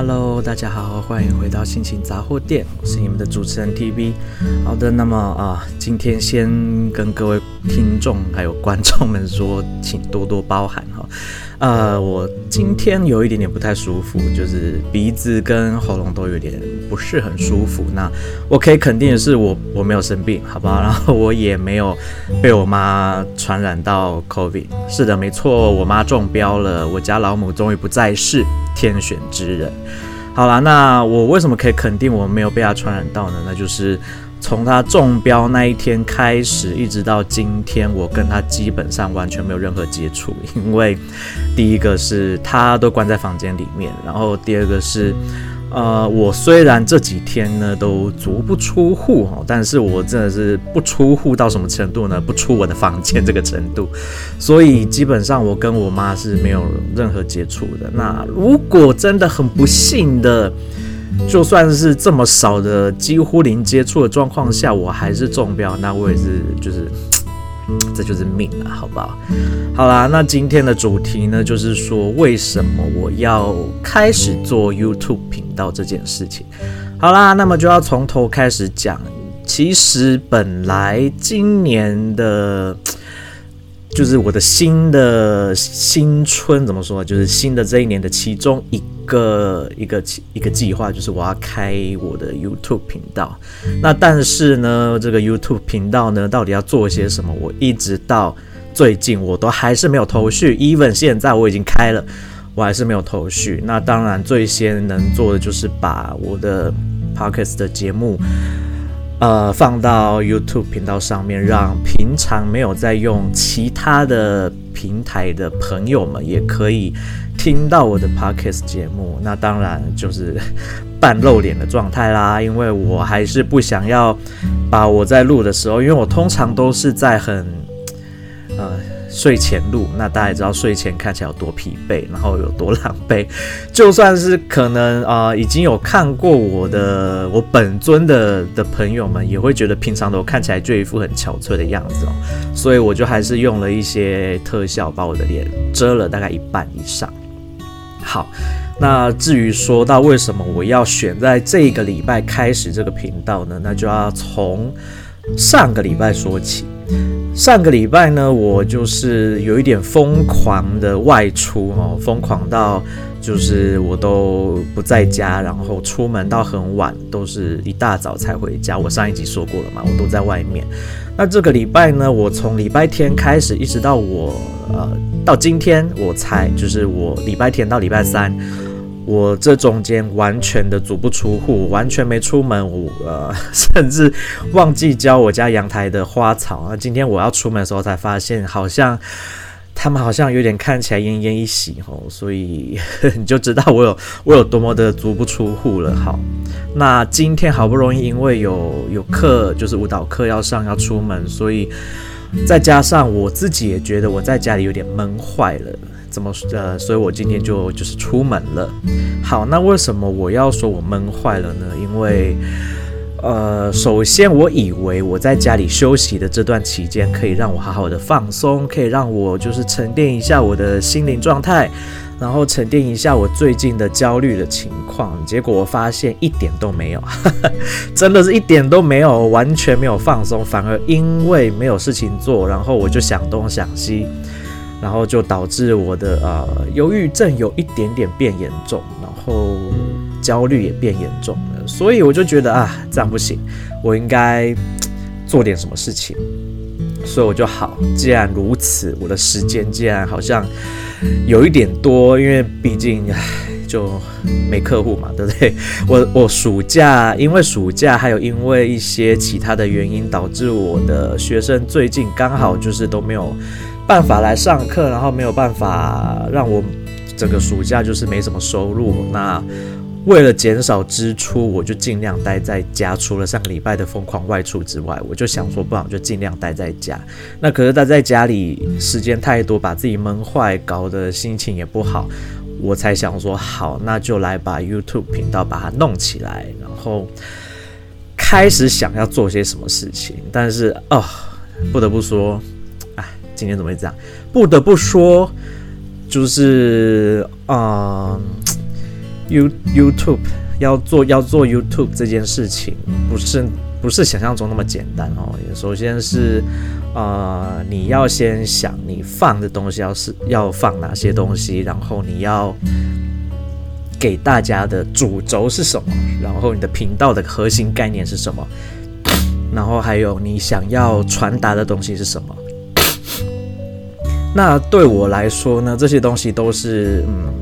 Hello，大家好，欢迎回到心情杂货店，我是你们的主持人 TV。好的，那么啊，今天先跟各位听众还有观众们说，请多多包涵哈。呃，我今天有一点点不太舒服，就是鼻子跟喉咙都有点不是很舒服。那我可以肯定的是我，我没有生病，好吧？然后我也没有被我妈传染到 COVID。是的，没错，我妈中标了，我家老母终于不再是。天选之人，好啦，那我为什么可以肯定我没有被她传染到呢？那就是从他中标那一天开始，一直到今天，我跟他基本上完全没有任何接触。因为第一个是他都关在房间里面，然后第二个是。呃，我虽然这几天呢都足不出户哈，但是我真的是不出户到什么程度呢？不出我的房间这个程度，所以基本上我跟我妈是没有任何接触的。那如果真的很不幸的，就算是这么少的几乎零接触的状况下，我还是中标，那我也是就是。这就是命了，好不好？好啦，那今天的主题呢，就是说为什么我要开始做 YouTube 频道这件事情。好啦，那么就要从头开始讲。其实本来今年的。就是我的新的新春怎么说？就是新的这一年的其中一个一个一个计划，就是我要开我的 YouTube 频道。那但是呢，这个 YouTube 频道呢，到底要做些什么？我一直到最近我都还是没有头绪。Even 现在我已经开了，我还是没有头绪。那当然，最先能做的就是把我的 Podcast 的节目。呃，放到 YouTube 频道上面，让平常没有在用其他的平台的朋友们也可以听到我的 Podcast 节目。那当然就是半露脸的状态啦，因为我还是不想要把我在录的时候，因为我通常都是在很呃。睡前录，那大家也知道睡前看起来有多疲惫，然后有多狼狈。就算是可能啊、已经有看过我的我本尊的的朋友们，也会觉得平常的我看起来就一副很憔悴的样子哦。所以我就还是用了一些特效，把我的脸遮了大概一半以上。好，那至于说到为什么我要选在这个礼拜开始这个频道呢？那就要从上个礼拜说起。上个礼拜呢，我就是有一点疯狂的外出哦，疯狂到就是我都不在家，然后出门到很晚，都是一大早才回家。我上一集说过了嘛，我都在外面。那这个礼拜呢，我从礼拜天开始，一直到我呃到今天，我才就是我礼拜天到礼拜三。我这中间完全的足不出户，完全没出门，我 呃甚至忘记浇我家阳台的花草。啊今天我要出门的时候才发现，好像他们好像有点看起来奄奄一息哦，所以 你就知道我有我有多么的足不出户了。好，那今天好不容易因为有有课，就是舞蹈课要上要出门，所以再加上我自己也觉得我在家里有点闷坏了。怎么呃，所以我今天就就是出门了。好，那为什么我要说我闷坏了呢？因为呃，首先我以为我在家里休息的这段期间可以让我好好的放松，可以让我就是沉淀一下我的心灵状态，然后沉淀一下我最近的焦虑的情况。结果我发现一点都没有，真的是一点都没有，完全没有放松，反而因为没有事情做，然后我就想东想西。然后就导致我的呃忧郁症有一点点变严重，然后焦虑也变严重了，所以我就觉得啊，这样不行，我应该做点什么事情。所以我就好，既然如此，我的时间既然好像有一点多，因为毕竟就没客户嘛，对不对？我我暑假因为暑假还有因为一些其他的原因，导致我的学生最近刚好就是都没有。办法来上课，然后没有办法让我整个暑假就是没什么收入。那为了减少支出，我就尽量待在家。除了上个礼拜的疯狂外出之外，我就想说，不然就尽量待在家。那可是待在家里时间太多，把自己闷坏，搞得心情也不好。我才想说，好，那就来把 YouTube 频道把它弄起来，然后开始想要做些什么事情。但是哦，不得不说。哎今天怎么会这样？不得不说，就是嗯，You YouTube 要做要做 YouTube 这件事情，不是不是想象中那么简单哦。首先是呃，你要先想你放的东西要是要放哪些东西，然后你要给大家的主轴是什么，然后你的频道的核心概念是什么，然后还有你想要传达的东西是什么。那对我来说呢，这些东西都是，嗯，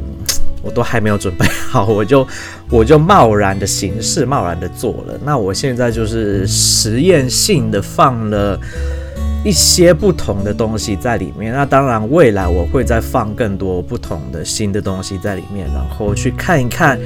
我都还没有准备好，我就我就贸然的形式，贸然的做了。那我现在就是实验性的放了一些不同的东西在里面。那当然，未来我会再放更多不同的新的东西在里面，然后去看一看，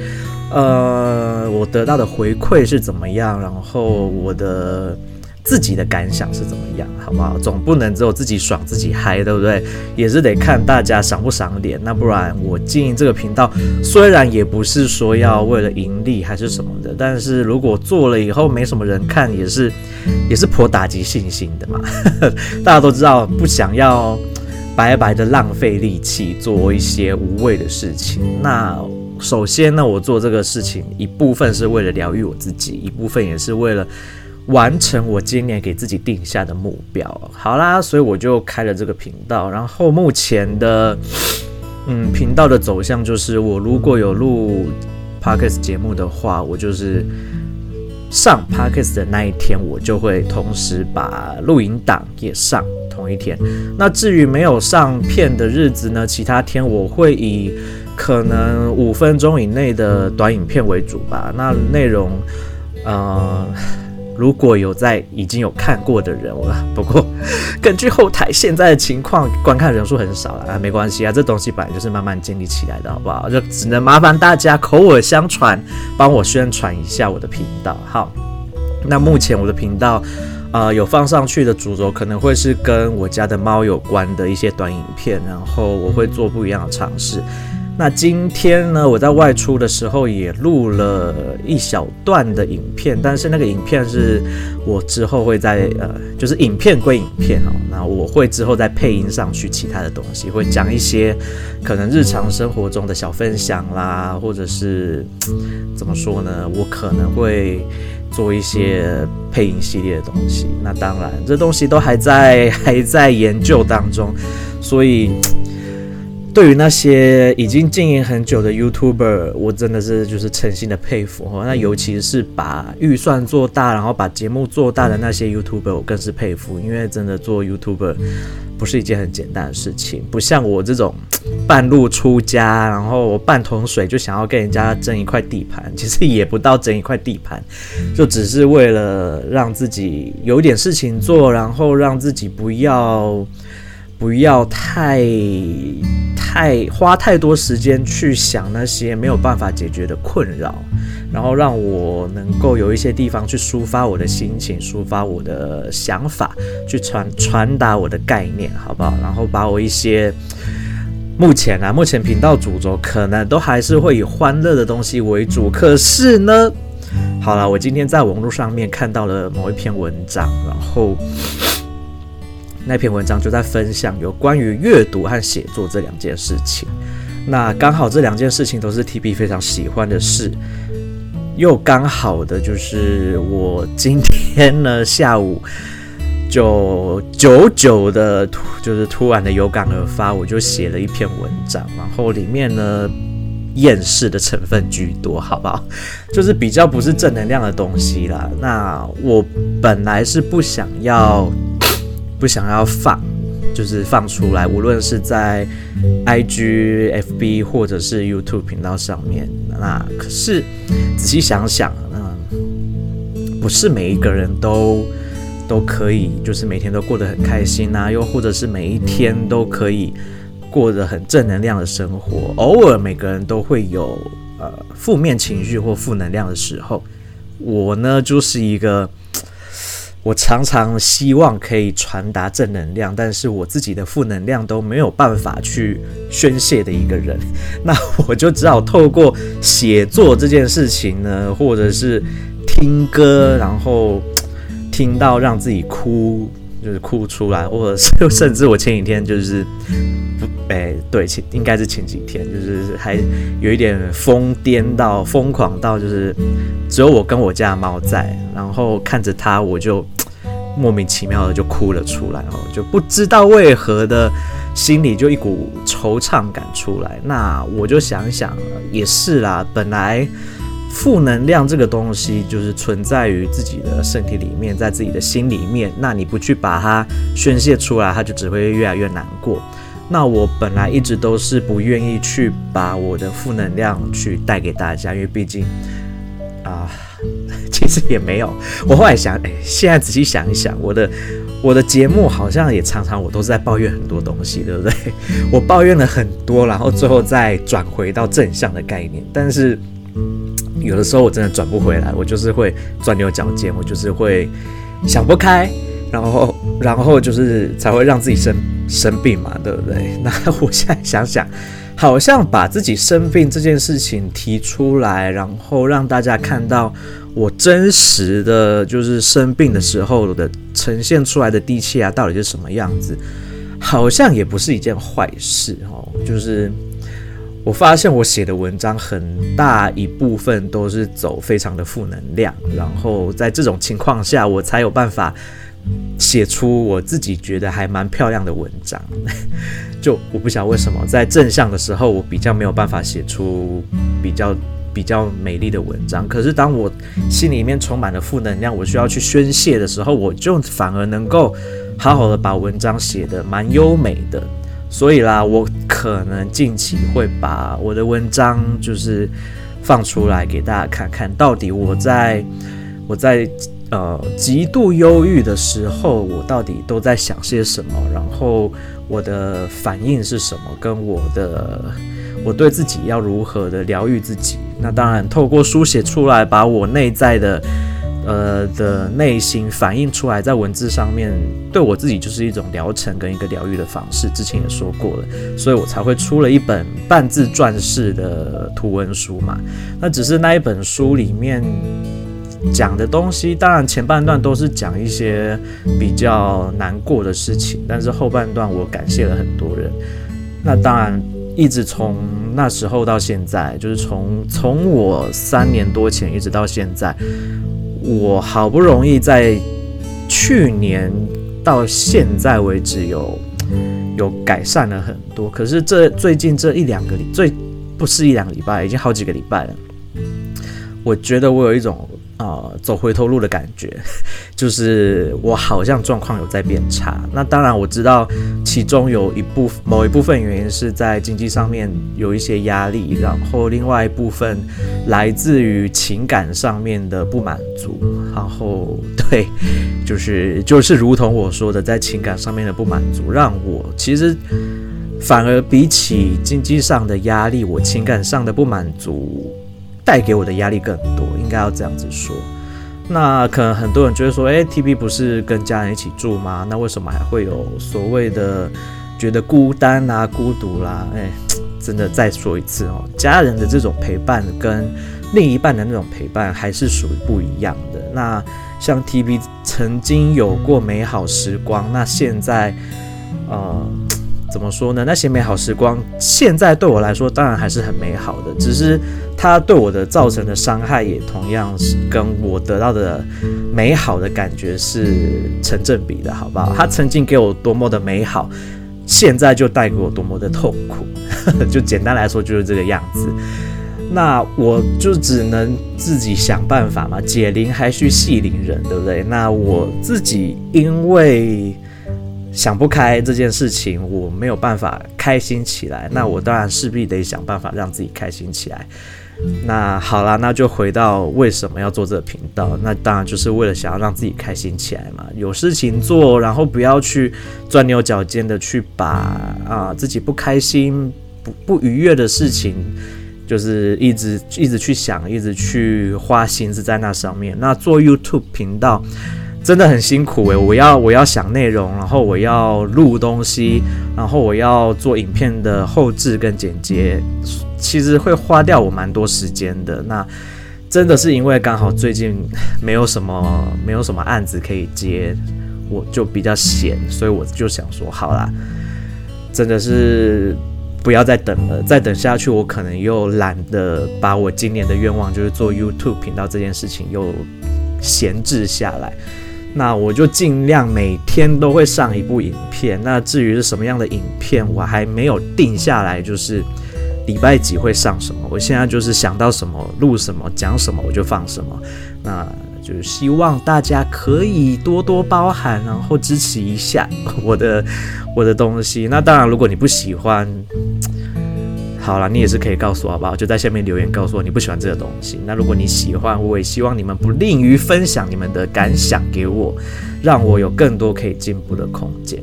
呃，我得到的回馈是怎么样，然后我的。自己的感想是怎么样，好不好？总不能只有自己爽自己嗨，对不对？也是得看大家赏不赏脸。那不然我经营这个频道，虽然也不是说要为了盈利还是什么的，但是如果做了以后没什么人看，也是也是颇打击信心的嘛。大家都知道，不想要白白的浪费力气做一些无谓的事情。那首先呢，我做这个事情一部分是为了疗愈我自己，一部分也是为了。完成我今年给自己定下的目标，好啦，所以我就开了这个频道。然后目前的，嗯，频道的走向就是，我如果有录 Podcast 节目的话，我就是上 Podcast 的那一天，我就会同时把录影档也上同一天。那至于没有上片的日子呢，其他天我会以可能五分钟以内的短影片为主吧。那内容，呃。如果有在已经有看过的人，我不过根据后台现在的情况，观看人数很少了啊，没关系啊，这东西本来就是慢慢建立起来的，好不好？就只能麻烦大家口耳相传，帮我宣传一下我的频道。好，那目前我的频道，呃，有放上去的主轴可能会是跟我家的猫有关的一些短影片，然后我会做不一样的尝试。那今天呢，我在外出的时候也录了一小段的影片，但是那个影片是我之后会在呃，就是影片归影片哦，那我会之后在配音上去其他的东西，会讲一些可能日常生活中的小分享啦，或者是怎么说呢，我可能会做一些配音系列的东西。那当然，这东西都还在还在研究当中，所以。对于那些已经经营很久的 YouTuber，我真的是就是诚心的佩服哦。那尤其是把预算做大，然后把节目做大的那些 YouTuber，我更是佩服。因为真的做 YouTuber 不是一件很简单的事情，不像我这种半路出家，然后我半桶水就想要跟人家争一块地盘，其实也不到争一块地盘，就只是为了让自己有点事情做，然后让自己不要。不要太太花太多时间去想那些没有办法解决的困扰，然后让我能够有一些地方去抒发我的心情，抒发我的想法，去传传达我的概念，好不好？然后把我一些目前啊，目前频道主轴可能都还是会以欢乐的东西为主，可是呢，好了，我今天在网络上面看到了某一篇文章，然后。那篇文章就在分享有关于阅读和写作这两件事情。那刚好这两件事情都是 TB 非常喜欢的事，又刚好的就是我今天呢下午就久久的，就是突然的有感而发，我就写了一篇文章，然后里面呢厌世的成分居多，好不好？就是比较不是正能量的东西啦。那我本来是不想要。不想要放，就是放出来，无论是在 IG、FB 或者是 YouTube 频道上面。那可是仔细想想，嗯，不是每一个人都都可以，就是每天都过得很开心啊，又或者是每一天都可以过得很正能量的生活。偶尔每个人都会有呃负面情绪或负能量的时候。我呢，就是一个。我常常希望可以传达正能量，但是我自己的负能量都没有办法去宣泄的一个人，那我就只好透过写作这件事情呢，或者是听歌，然后听到让自己哭就是哭出来，或者是甚至我前几天就是，哎、欸，对，前应该是前几天，就是还有一点疯癫到疯狂到，就是只有我跟我家猫在，然后看着它，我就莫名其妙的就哭了出来，哦，就不知道为何的。心里就一股惆怅感出来，那我就想想，也是啦。本来负能量这个东西就是存在于自己的身体里面，在自己的心里面。那你不去把它宣泄出来，它就只会越来越难过。那我本来一直都是不愿意去把我的负能量去带给大家，因为毕竟啊，其实也没有。我后来想，哎，现在仔细想一想，我的。我的节目好像也常常我都是在抱怨很多东西，对不对？我抱怨了很多，然后最后再转回到正向的概念。但是有的时候我真的转不回来，我就是会钻牛角尖，我就是会想不开，然后然后就是才会让自己生生病嘛，对不对？那我现在想想，好像把自己生病这件事情提出来，然后让大家看到。我真实的就是生病的时候的呈现出来的低气压到底是什么样子，好像也不是一件坏事哦。就是我发现我写的文章很大一部分都是走非常的负能量，然后在这种情况下，我才有办法写出我自己觉得还蛮漂亮的文章。就我不晓得为什么在正向的时候，我比较没有办法写出比较。比较美丽的文章，可是当我心里面充满了负能量，我需要去宣泄的时候，我就反而能够好好的把文章写得蛮优美的。所以啦，我可能近期会把我的文章就是放出来给大家看看，到底我在我在呃极度忧郁的时候，我到底都在想些什么，然后我的反应是什么，跟我的。我对自己要如何的疗愈自己？那当然，透过书写出来，把我内在的，呃的内心反映出来，在文字上面，对我自己就是一种疗程跟一个疗愈的方式。之前也说过了，所以我才会出了一本半自传式的图文书嘛。那只是那一本书里面讲的东西，当然前半段都是讲一些比较难过的事情，但是后半段我感谢了很多人。那当然。一直从那时候到现在，就是从从我三年多前一直到现在，我好不容易在去年到现在为止有有改善了很多。可是这最近这一两个礼，最不是一两个礼拜，已经好几个礼拜了。我觉得我有一种。呃，走回头路的感觉，就是我好像状况有在变差。那当然我知道，其中有一部分某一部分原因是在经济上面有一些压力，然后另外一部分来自于情感上面的不满足。然后对，就是就是如同我说的，在情感上面的不满足，让我其实反而比起经济上的压力，我情感上的不满足。带给我的压力更多，应该要这样子说。那可能很多人觉得说，诶，TB 不是跟家人一起住吗？那为什么还会有所谓的觉得孤单啊、孤独啦？诶，真的再说一次哦，家人的这种陪伴跟另一半的那种陪伴还是属于不一样的。那像 TB 曾经有过美好时光，那现在，呃。怎么说呢？那些美好时光，现在对我来说当然还是很美好的，只是它对我的造成的伤害也同样是跟我得到的美好的感觉是成正比的，好不好？它曾经给我多么的美好，现在就带给我多么的痛苦，就简单来说就是这个样子。那我就只能自己想办法嘛，解铃还须系铃人，对不对？那我自己因为。想不开这件事情，我没有办法开心起来。那我当然势必得想办法让自己开心起来。那好啦，那就回到为什么要做这个频道？那当然就是为了想要让自己开心起来嘛。有事情做，然后不要去钻牛角尖的去把啊自己不开心、不不愉悦的事情，就是一直一直去想，一直去花心思在那上面。那做 YouTube 频道。真的很辛苦诶，我要我要想内容，然后我要录东西，然后我要做影片的后制跟剪接，其实会花掉我蛮多时间的。那真的是因为刚好最近没有什么没有什么案子可以接，我就比较闲，所以我就想说，好啦，真的是不要再等了，再等下去，我可能又懒得把我今年的愿望，就是做 YouTube 频道这件事情又闲置下来。那我就尽量每天都会上一部影片。那至于是什么样的影片，我还没有定下来，就是礼拜几会上什么。我现在就是想到什么录什么，讲什么我就放什么。那就是希望大家可以多多包涵，然后支持一下我的我的东西。那当然，如果你不喜欢。好了，你也是可以告诉我好不好？就在下面留言告诉我你不喜欢这个东西。那如果你喜欢，我也希望你们不吝于分享你们的感想给我，让我有更多可以进步的空间。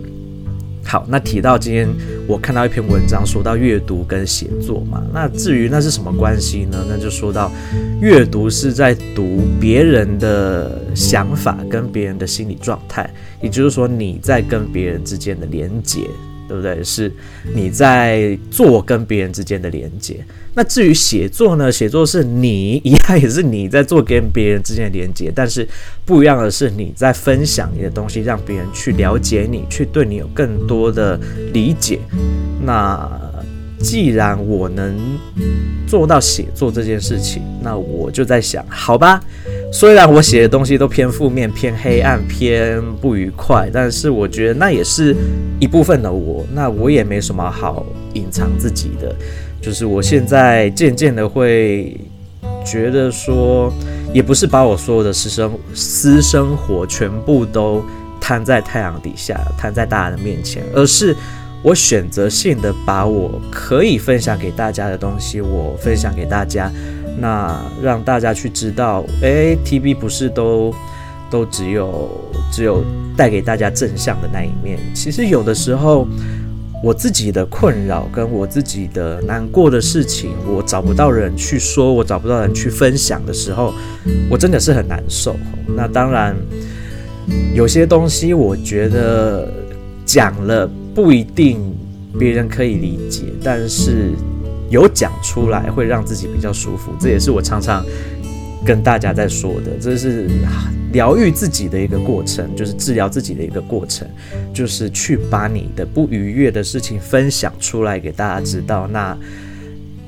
好，那提到今天我看到一篇文章，说到阅读跟写作嘛。那至于那是什么关系呢？那就说到阅读是在读别人的想法跟别人的心理状态，也就是说你在跟别人之间的连结。对不对？是你在做跟别人之间的连接。那至于写作呢？写作是你一样也是你在做跟别人之间的连接，但是不一样的是你在分享你的东西，让别人去了解你，去对你有更多的理解。那既然我能做到写作这件事情，那我就在想，好吧。虽然我写的东西都偏负面、偏黑暗、偏不愉快，但是我觉得那也是一部分的我。那我也没什么好隐藏自己的，就是我现在渐渐的会觉得说，也不是把我所有的私生私生活全部都摊在太阳底下，摊在大家的面前，而是我选择性的把我可以分享给大家的东西，我分享给大家。那让大家去知道，诶，TB 不是都都只有只有带给大家正向的那一面。其实有的时候，我自己的困扰跟我自己的难过的事情，我找不到人去说，我找不到人去分享的时候，我真的是很难受。那当然，有些东西我觉得讲了不一定别人可以理解，但是。有讲出来会让自己比较舒服，这也是我常常跟大家在说的，这是疗愈自己的一个过程，就是治疗自己的一个过程，就是去把你的不愉悦的事情分享出来给大家知道。那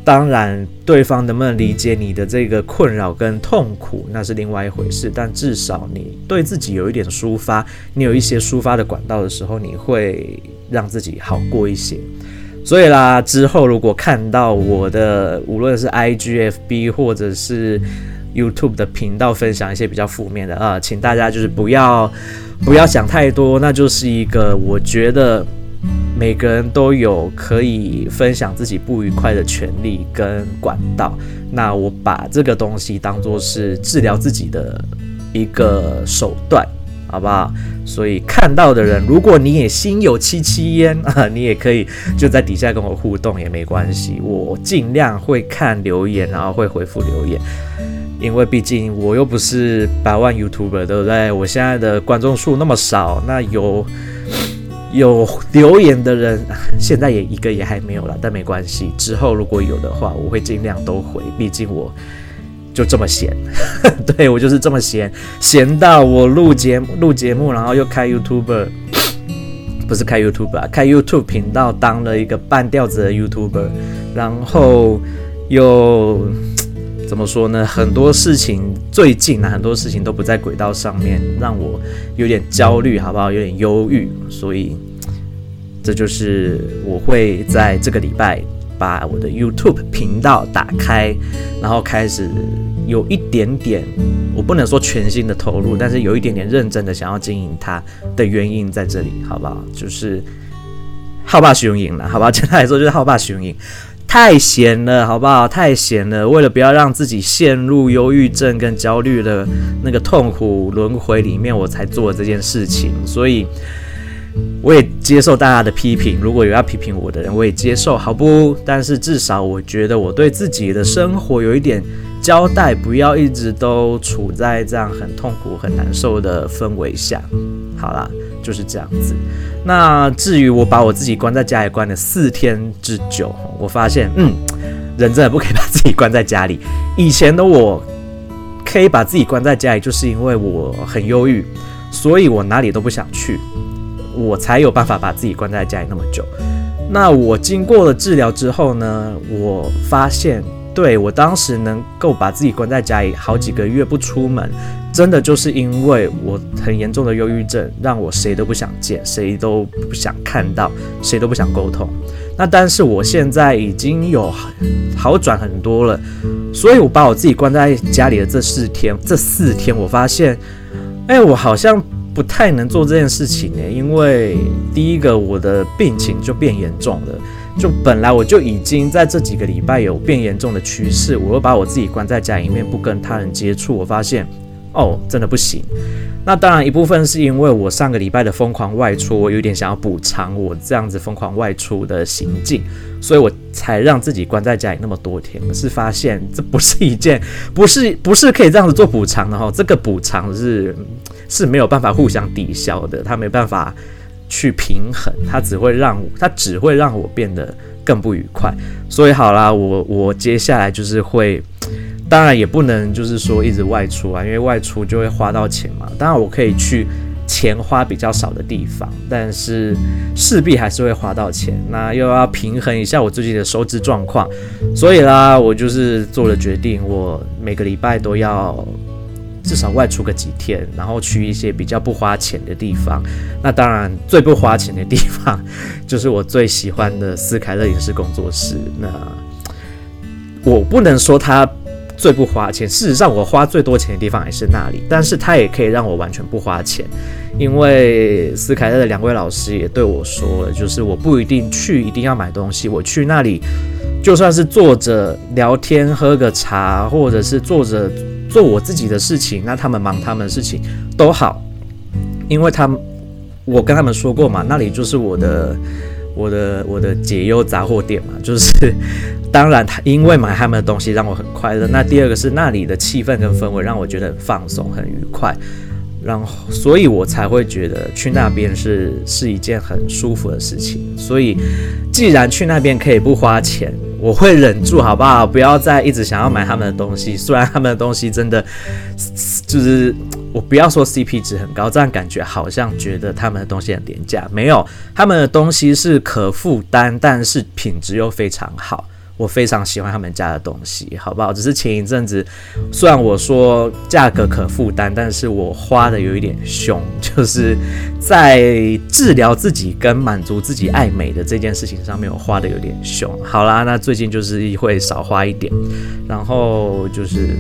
当然，对方能不能理解你的这个困扰跟痛苦，那是另外一回事。但至少你对自己有一点抒发，你有一些抒发的管道的时候，你会让自己好过一些。所以啦，之后如果看到我的无论是 IGFB 或者是 YouTube 的频道分享一些比较负面的啊，请大家就是不要不要想太多，那就是一个我觉得每个人都有可以分享自己不愉快的权利跟管道。那我把这个东西当作是治疗自己的一个手段。好不好？所以看到的人，如果你也心有戚戚焉啊，你也可以就在底下跟我互动也没关系。我尽量会看留言，然后会回复留言，因为毕竟我又不是百万 YouTuber，对不对？我现在的观众数那么少，那有有留言的人，现在也一个也还没有了，但没关系。之后如果有的话，我会尽量都回，毕竟我。就这么闲，对，我就是这么闲，闲到我录节目录节目，然后又开 YouTuber，不是开 YouTube 啊，开 YouTube 频道，当了一个半吊子的 YouTuber，然后又怎么说呢？很多事情最近呢，很多事情都不在轨道上面，让我有点焦虑，好不好？有点忧郁，所以这就是我会在这个礼拜。把我的 YouTube 频道打开，然后开始有一点点，我不能说全新的投入，但是有一点点认真的想要经营它的原因在这里，好不好？就是好霸雄赢了，好吧？简单来说就是好霸雄赢，太闲了，好不好？太闲了，为了不要让自己陷入忧郁症跟焦虑的那个痛苦轮回里面，我才做这件事情，所以。我也接受大家的批评，如果有要批评我的人，我也接受，好不？但是至少我觉得我对自己的生活有一点交代，不要一直都处在这样很痛苦、很难受的氛围下。好啦，就是这样子。那至于我把我自己关在家里关了四天之久，我发现，嗯，人真的不可以把自己关在家里。以前的我可以把自己关在家里，就是因为我很忧郁。所以我哪里都不想去，我才有办法把自己关在家里那么久。那我经过了治疗之后呢，我发现，对，我当时能够把自己关在家里好几个月不出门，真的就是因为我很严重的忧郁症，让我谁都不想见，谁都不想看到，谁都不想沟通。那但是我现在已经有好转很多了，所以我把我自己关在家里的这四天，这四天我发现，哎，我好像不太能做这件事情呢，因为第一个我的病情就变严重了，就本来我就已经在这几个礼拜有变严重的趋势，我又把我自己关在家里面不跟他人接触，我发现哦，真的不行。那当然，一部分是因为我上个礼拜的疯狂外出，我有点想要补偿我这样子疯狂外出的行径，所以我才让自己关在家里那么多天。可是发现这不是一件，不是不是可以这样子做补偿的哈，这个补偿是是没有办法互相抵消的，它没办法去平衡，它只会让我，它只会让我变得更不愉快。所以好啦，我我接下来就是会。当然也不能就是说一直外出啊，因为外出就会花到钱嘛。当然我可以去钱花比较少的地方，但是势必还是会花到钱。那又要平衡一下我最近的收支状况，所以啦，我就是做了决定，我每个礼拜都要至少外出个几天，然后去一些比较不花钱的地方。那当然最不花钱的地方就是我最喜欢的斯凯勒影视工作室。那我不能说它。最不花钱，事实上我花最多钱的地方还是那里，但是它也可以让我完全不花钱，因为斯凯特的两位老师也对我说了，就是我不一定去一定要买东西，我去那里就算是坐着聊天喝个茶，或者是坐着做我自己的事情，那他们忙他们的事情都好，因为他们我跟他们说过嘛，那里就是我的我的我的解忧杂货店嘛，就是。当然，他因为买他们的东西让我很快乐。那第二个是那里的气氛跟氛围让我觉得很放松、很愉快，然后所以我才会觉得去那边是是一件很舒服的事情。所以，既然去那边可以不花钱，我会忍住，好不好？不要再一直想要买他们的东西。虽然他们的东西真的就是我不要说 CP 值很高，这样感觉好像觉得他们的东西很廉价。没有，他们的东西是可负担，但是品质又非常好。我非常喜欢他们家的东西，好不好？只是前一阵子，虽然我说价格可负担，但是我花的有一点凶，就是在治疗自己跟满足自己爱美的这件事情上面，我花的有点凶。好啦，那最近就是会少花一点，然后就是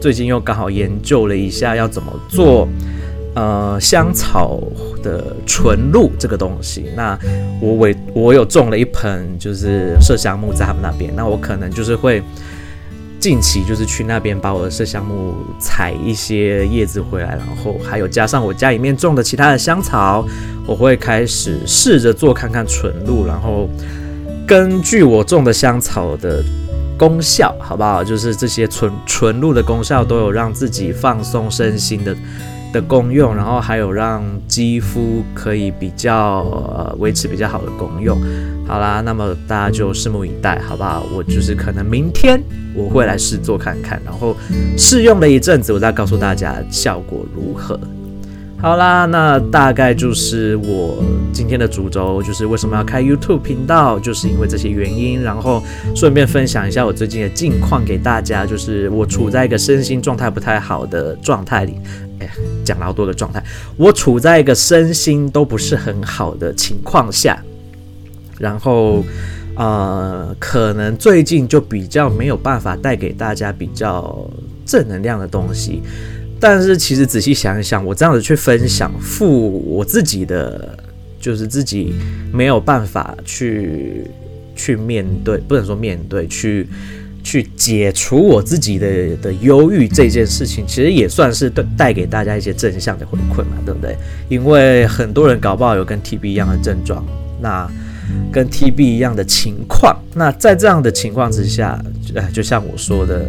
最近又刚好研究了一下要怎么做。呃，香草的纯露这个东西，那我我我有种了一盆就是麝香木在他们那边，那我可能就是会近期就是去那边把我的麝香木采一些叶子回来，然后还有加上我家里面种的其他的香草，我会开始试着做看看纯露，然后根据我种的香草的功效，好不好？就是这些纯纯露的功效都有让自己放松身心的。的功用，然后还有让肌肤可以比较呃维持比较好的功用。好啦，那么大家就拭目以待，好不好？我就是可能明天我会来试做看看，然后试用了一阵子，我再告诉大家效果如何。好啦，那大概就是我今天的主轴，就是为什么要开 YouTube 频道，就是因为这些原因。然后顺便分享一下我最近的近况给大家，就是我处在一个身心状态不太好的状态里。哎，讲了好多的状态，我处在一个身心都不是很好的情况下，然后呃，可能最近就比较没有办法带给大家比较正能量的东西。但是其实仔细想一想，我这样子去分享，负我自己的，就是自己没有办法去去面对，不能说面对去。去解除我自己的的忧郁这件事情，其实也算是带带给大家一些正向的回馈嘛，对不对？因为很多人搞不好有跟 TB 一样的症状，那跟 TB 一样的情况，那在这样的情况之下，就，像我说的，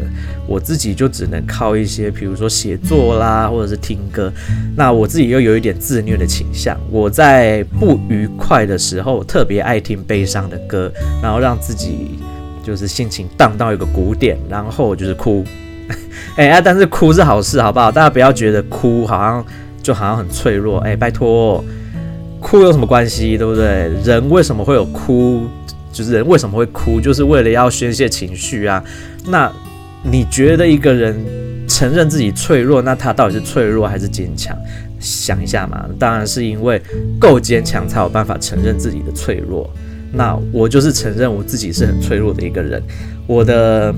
我自己就只能靠一些，比如说写作啦，或者是听歌。那我自己又有一点自虐的倾向，我在不愉快的时候特别爱听悲伤的歌，然后让自己。就是心情荡到一个谷点，然后就是哭，哎呀，但是哭是好事，好不好？大家不要觉得哭好像就好像很脆弱。哎，拜托，哭有什么关系，对不对？人为什么会有哭？就是人为什么会哭，就是为了要宣泄情绪啊。那你觉得一个人承认自己脆弱，那他到底是脆弱还是坚强？想一下嘛，当然是因为够坚强才有办法承认自己的脆弱。那我就是承认我自己是很脆弱的一个人。我的，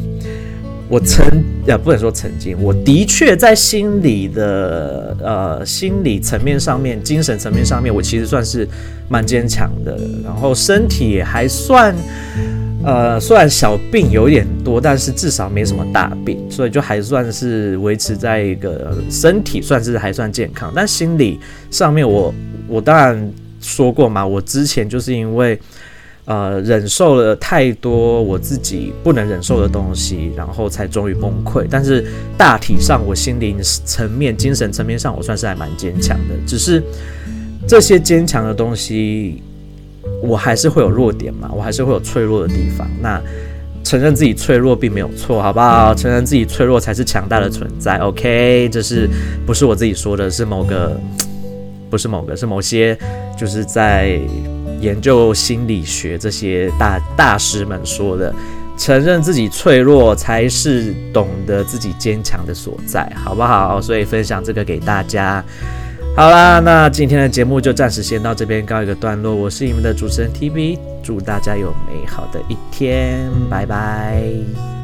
我曾也不能说曾经，我的确在心理的呃心理层面上面、精神层面上面，我其实算是蛮坚强的。然后身体也还算。呃，虽然小病有点多，但是至少没什么大病，所以就还算是维持在一个身体算是还算健康。但心理上面，我我当然说过嘛，我之前就是因为呃忍受了太多我自己不能忍受的东西，然后才终于崩溃。但是大体上，我心灵层面、精神层面上，我算是还蛮坚强的。只是这些坚强的东西。我还是会有弱点嘛，我还是会有脆弱的地方。那承认自己脆弱并没有错，好不好？承认自己脆弱才是强大的存在。OK，这是不是我自己说的？是某个，不是某个，是某些就是在研究心理学这些大大师们说的。承认自己脆弱才是懂得自己坚强的所在，好不好？所以分享这个给大家。好啦，那今天的节目就暂时先到这边告一个段落。我是你们的主持人 TB，祝大家有美好的一天，拜拜。